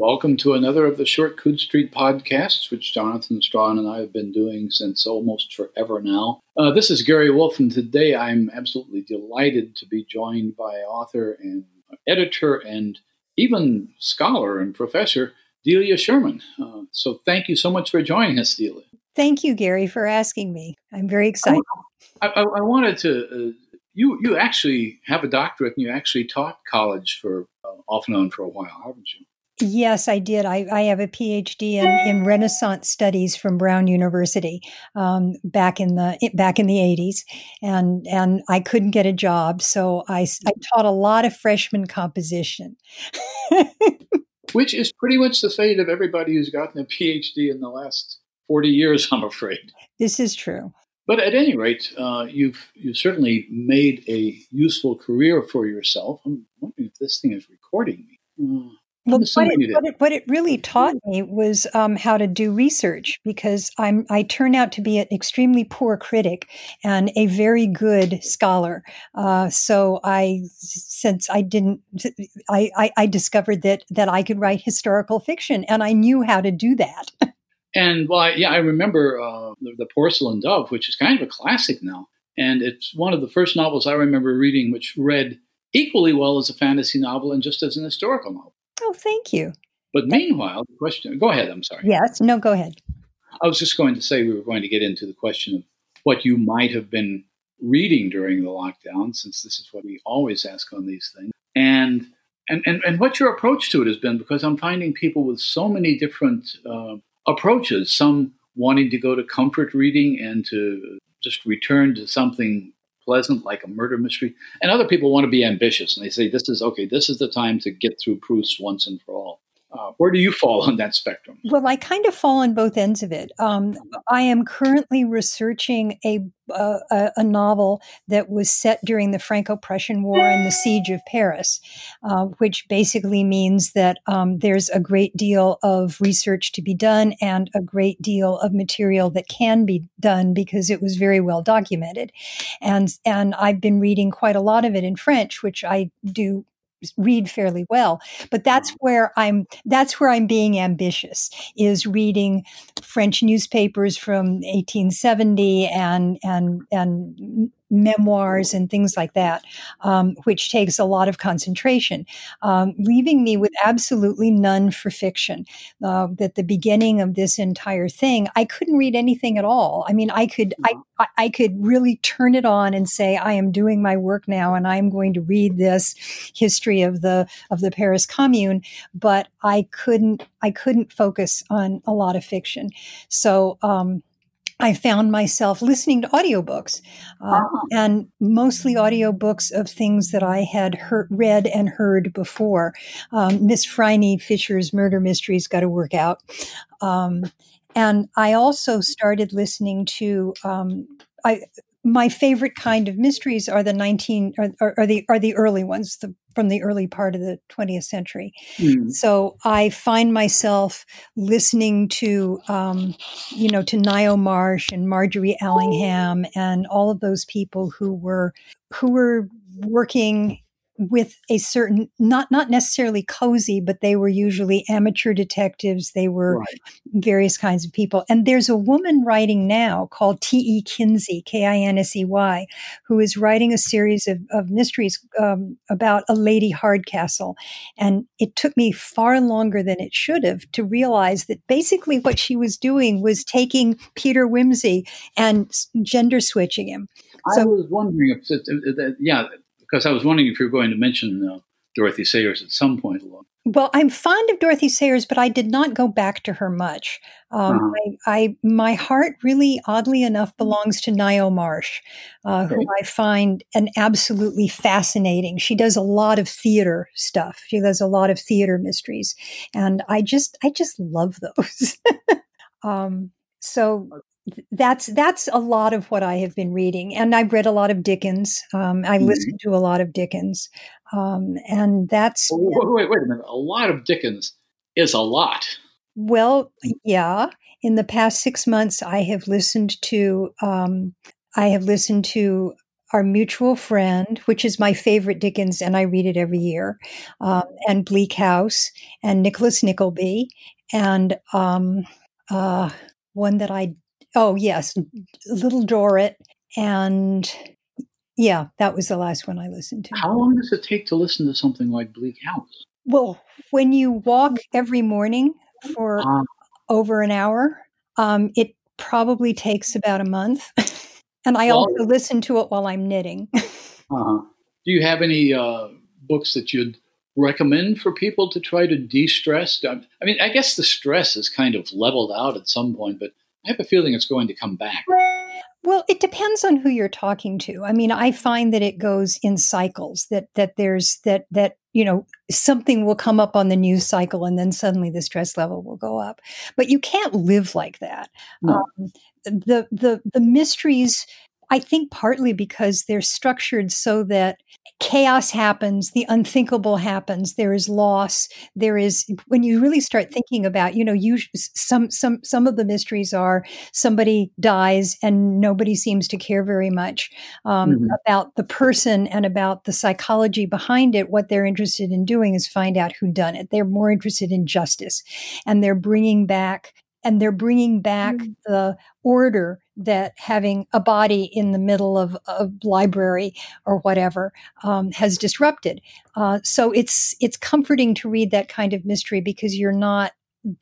Welcome to another of the Short Coode Street podcasts, which Jonathan Strahan and I have been doing since almost forever now. Uh, this is Gary Wolfe, and today I'm absolutely delighted to be joined by author and editor and even scholar and professor Delia Sherman. Uh, so thank you so much for joining us, Delia. Thank you, Gary, for asking me. I'm very excited. I, I, I wanted to. Uh, you you actually have a doctorate, and you actually taught college for uh, off and on for a while, haven't you? Yes, I did. I, I have a PhD in, in Renaissance studies from Brown University um, back in the back in the eighties, and and I couldn't get a job, so I, I taught a lot of freshman composition, which is pretty much the fate of everybody who's gotten a PhD in the last forty years. I'm afraid this is true. But at any rate, uh, you've you've certainly made a useful career for yourself. I'm wondering if this thing is recording me. Uh, well, what it, what, it, what it, really taught me was um, how to do research because I'm I turn out to be an extremely poor critic and a very good scholar. Uh, so I, since I didn't, I, I, I discovered that that I could write historical fiction and I knew how to do that. and well, I, yeah, I remember uh, the, the Porcelain Dove, which is kind of a classic now, and it's one of the first novels I remember reading, which read equally well as a fantasy novel and just as an historical novel. Oh, thank you. But meanwhile, the question go ahead, I'm sorry. Yes, no, go ahead. I was just going to say we were going to get into the question of what you might have been reading during the lockdown, since this is what we always ask on these things. And and, and, and what your approach to it has been, because I'm finding people with so many different uh, approaches, some wanting to go to comfort reading and to just return to something pleasant, like a murder mystery. And other people want to be ambitious, and they say, "This is okay. This is the time to get through Proust once and for all." Uh, where do you fall on that spectrum? Well, I kind of fall on both ends of it. Um, I am currently researching a, a, novel that was set during the Franco-Prussian War and the Siege of Paris, uh, which basically means that um, there's a great deal of research to be done and a great deal of material that can be done because it was very well documented, and and I've been reading quite a lot of it in French, which I do read fairly well but that's mm-hmm. where i'm that's where i'm being ambitious is reading french newspapers from 1870 and and and memoirs and things like that, um, which takes a lot of concentration, um, leaving me with absolutely none for fiction. Uh, at the beginning of this entire thing, I couldn't read anything at all. I mean, I could, I, I could really turn it on and say, I am doing my work now, and I'm going to read this history of the of the Paris Commune, but I couldn't, I couldn't focus on a lot of fiction. So. Um, I found myself listening to audiobooks uh, uh-huh. and mostly audiobooks of things that I had heard, read and heard before. Um, Miss Phryne Fisher's Murder Mysteries got to work out. Um, and I also started listening to um, I, my favorite kind of mysteries are the 19 are, are, the are the early ones the, from the early part of the 20th century mm. so i find myself listening to um, you know to Ngaio Marsh and Margery Allingham and all of those people who were who were working with a certain not not necessarily cozy but they were usually amateur detectives they were right. various kinds of people and there's a woman writing now called T.E. Kinsey K-I-N-S-E-Y who is writing a series of, of mysteries um, about a lady Hardcastle and it took me far longer than it should have to realize that basically what she was doing was taking Peter Wimsey and gender switching him so, I was wondering if, if, if, yeah, because I was wondering if you were going to mention uh, Dorothy Sayers at some point along. Well, I'm fond of Dorothy Sayers, but I did not go back to her much. Um, uh-huh. I, I, my heart really, oddly enough, belongs to Ngaio Marsh, uh, okay. who I find an absolutely fascinating. She does a lot of theater stuff. She does a lot of theater mysteries, and I just, I just love those. um, so that's that's a lot of what I have been reading, and I've read a lot of Dickens. Um, I mm-hmm. listen to a lot of Dickens, um, and that's wait, wait, wait a minute. A lot of Dickens is a lot. Well, yeah. In the past six months, I have listened to um, I have listened to Our Mutual Friend, which is my favorite Dickens, and I read it every year, um, and Bleak House, and Nicholas Nickleby, and um, uh, one that I, oh, yes, Little Dorrit, and yeah, that was the last one I listened to. How long does it take to listen to something like Bleak House? Well, when you walk every morning for uh, over an hour, um, it probably takes about a month. and I well, also listen to it while I'm knitting. uh-huh. Do you have any uh, books that you'd recommend for people to try to de-stress? I mean, I guess the stress is kind of leveled out at some point, but I have a feeling it's going to come back. Well, it depends on who you're talking to. I mean, I find that it goes in cycles. That that there's that that you know something will come up on the news cycle, and then suddenly the stress level will go up. But you can't live like that. No. Um, the the the mysteries I think partly because they're structured so that chaos happens, the unthinkable happens, there is loss, there is when you really start thinking about, you know, you some some some of the mysteries are somebody dies and nobody seems to care very much um, mm-hmm. about the person and about the psychology behind it. What they're interested in doing is find out who done it. They're more interested in justice, and they're bringing back and they're bringing back mm. the order that having a body in the middle of a library or whatever um, has disrupted. Uh, so it's it's comforting to read that kind of mystery because you're not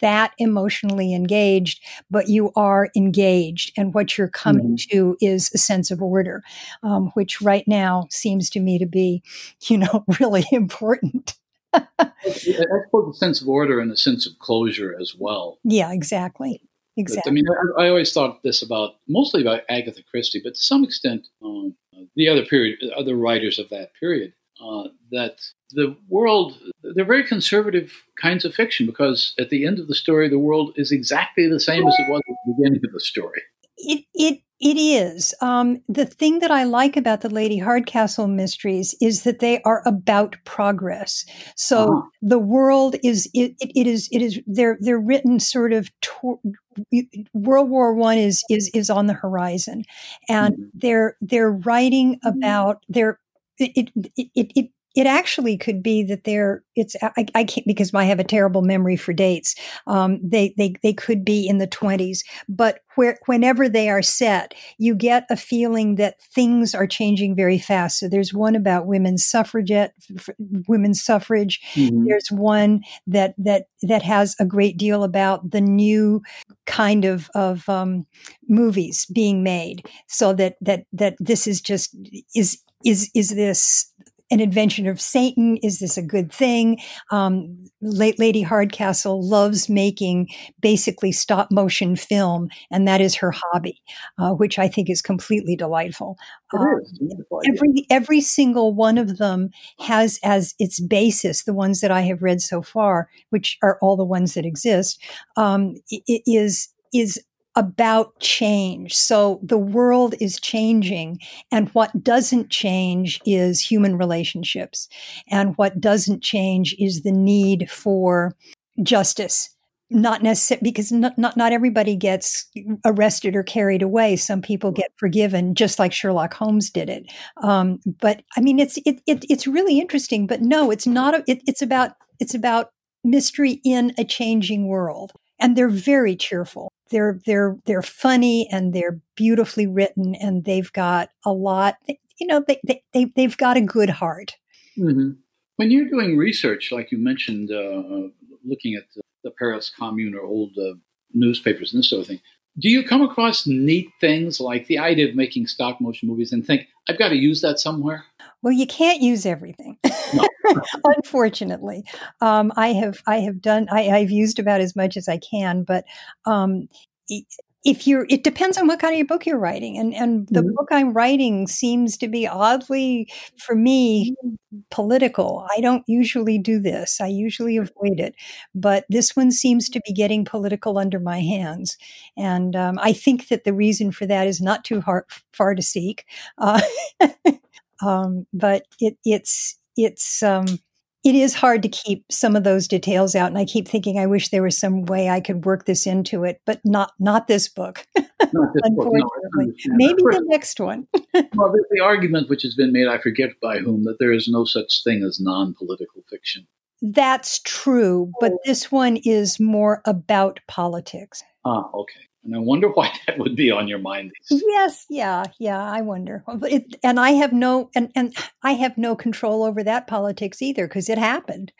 that emotionally engaged, but you are engaged, and what you're coming mm. to is a sense of order, um, which right now seems to me to be, you know, really important. I suppose a sense of order and a sense of closure as well. Yeah, exactly. Exactly. But, I mean, I, I, always thought this about mostly about Agatha Christie, but to some extent, um, the other period, other writers of that period, uh, that the world, they're very conservative kinds of fiction because at the end of the story, the world is exactly the same as it was at the beginning of the story. It it it is. Um, the thing that I like about the Lady Hardcastle mysteries is that they are about progress. So uh-huh. the world is it, it, is it is they're they're written sort of to, World War One is is is on the horizon, and mm-hmm. they're they're writing mm-hmm. about their it, it, it, it it actually could be that they're it's I, I, can't because I have a terrible memory for dates. Um, they they they could be in the twenties, but where whenever they are set, you get a feeling that things are changing very fast. So there's one about women's suffragette, f- women's suffrage. Mm-hmm. There's one that that that has a great deal about the new kind of of um, movies being made. So that that that this is just is is is this an invention of Satan? Is this a good thing? Um, late Lady Hardcastle loves making basically stop motion film, and that is her hobby, uh, which I think is completely delightful. Um, every every single one of them has as its basis the ones that I have read so far, which are all the ones that exist, um, is is about change. So the world is changing, and what doesn't change is human relationships. And what doesn't change is the need for justice. Not necessarily because not, not, not everybody gets arrested or carried away. Some people get forgiven, just like Sherlock Holmes did it. Um, but I mean, it's it, it, it's really interesting. But no, it's not. A, it, it's about it's about mystery in a changing world, and they're very cheerful they're they're they're funny and they're beautifully written and they've got a lot you know they, they, they they've got a good heart. Mm-hmm. when you're doing research like you mentioned uh, looking at the, the, paris commune or old uh, newspapers and this sort of thing do you come across neat things like the idea of making stop motion movies and think i've got to use that somewhere well, you can't use everything, no. unfortunately. Um, I have I have done I, have used about as much as I can, but um, if you're it depends on what kind of book you're writing and and the mm-hmm. book i'm writing seems to be oddly for me political i don't usually do this i usually avoid it but this one seems to be getting political under my hands and um, i think that the reason for that is not too hard, far to seek uh, Um, but it, it's it's um, it is hard to keep some of those details out and i keep thinking i wish there was some way i could work this into it but not not this book Not this book, no, unfortunately. maybe the next one. Well, there's the argument which has been made, I forget by whom, that there is no such thing as non-political fiction. that's true but this one is more about politics. Ah, okay. And I wonder why that would be on your mind. yes yeah yeah i wonder it, and i have no and, and i have no control over that politics either because it happened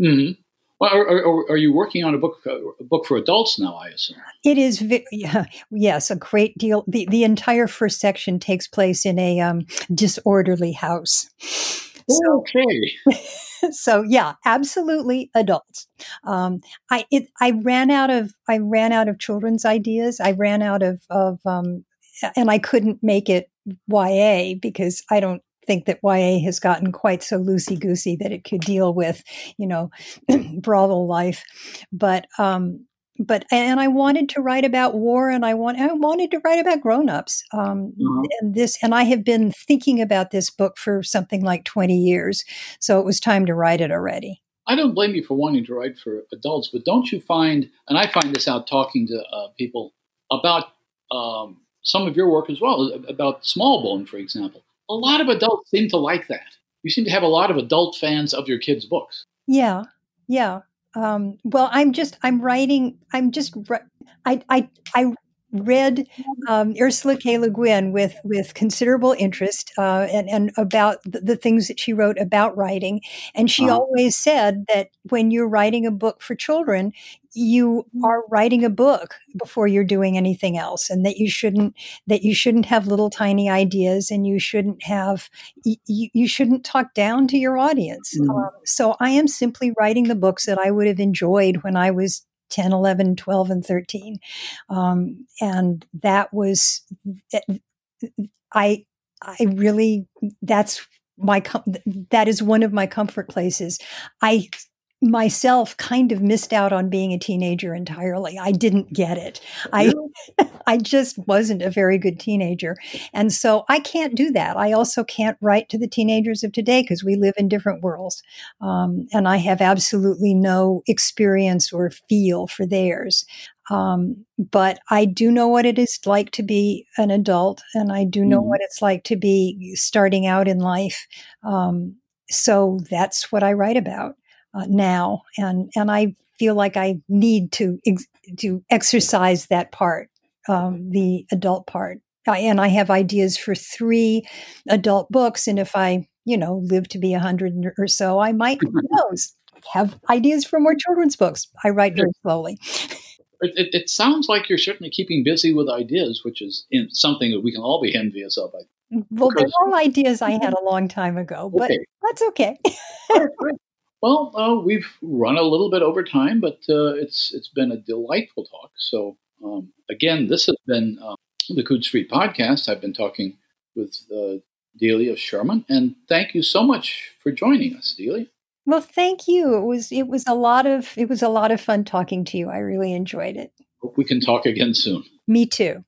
Mhm. Well, are, are, are you working on a book uh, a book for adults now? I assume. It is, vi- yeah, yes, a great deal. The, the entire first section takes place in a um, disorderly house. Okay. so yeah, absolutely adults. Um, I it I ran out of I ran out of children's ideas. I ran out of of um, and I couldn't make it YA because I don't think that YA has gotten quite so loosey goosey that it could deal with, you know, brothel life. But um, but and I wanted to write about war, and I want I wanted to write about grown-ups. Um, Mhm. and this, and I have been thinking about this book for something like twenty years, so it was time to write it already. I don't blame you for wanting to write for adults, but don't you find, and I find this out talking to uh, people about um, some of your work as well, about Smallbone, for example. A lot of adults seem to like that. You seem to have a lot of adult fans of your kids' books. Yeah, yeah. Um, well, I'm just I'm writing. I'm just I I I read um, Ursula K. Le Guin with with considerable interest uh, and and about the, the things that she wrote about writing. And she Uh-huh. always said that when you're writing a book for children, you are writing a book before you're doing anything else, and that you shouldn't that you shouldn't have little tiny ideas, and you shouldn't have you, you shouldn't talk down to your audience. Mhm. Um, so I am simply writing the books that I would have enjoyed when I was 10, 11, 12, and 13. Um, and that was, I, I really, that's my, com- that is one of my comfort places. I myself kind of missed out on being a teenager entirely. I didn't get it. I, I just wasn't a very good teenager. And so I can't do that. I also can't write to the teenagers of today because we live in different worlds. Um, and I have absolutely no experience or feel for theirs. Um, but I do know what it is like to be an adult, and I do know Mhm. what it's like to be starting out in life. Um, so that's what I write about uh, now, and and I feel like I need to ex- to exercise that part, um, the adult part. I, and I have ideas for three adult books, and if I you know live to be a hundred or so, I might who knows have ideas for more children's books. I write very slowly. It, it, it sounds like you're certainly keeping busy with ideas, which is in something that we can all be envious of. I Well, they're all ideas I had a long time ago, but Okay. that's okay. Well, uh, we've run a little bit over time, but uh, it's it's been a delightful talk. So um, again, this has been uh, the Coode Street podcast. I've been talking with uh, Delia Sherman, and thank you so much for joining us, Delia. well, thank you. It was it was a lot of it was a lot of fun talking to you. I really enjoyed it. Hope we can talk again soon. Me too.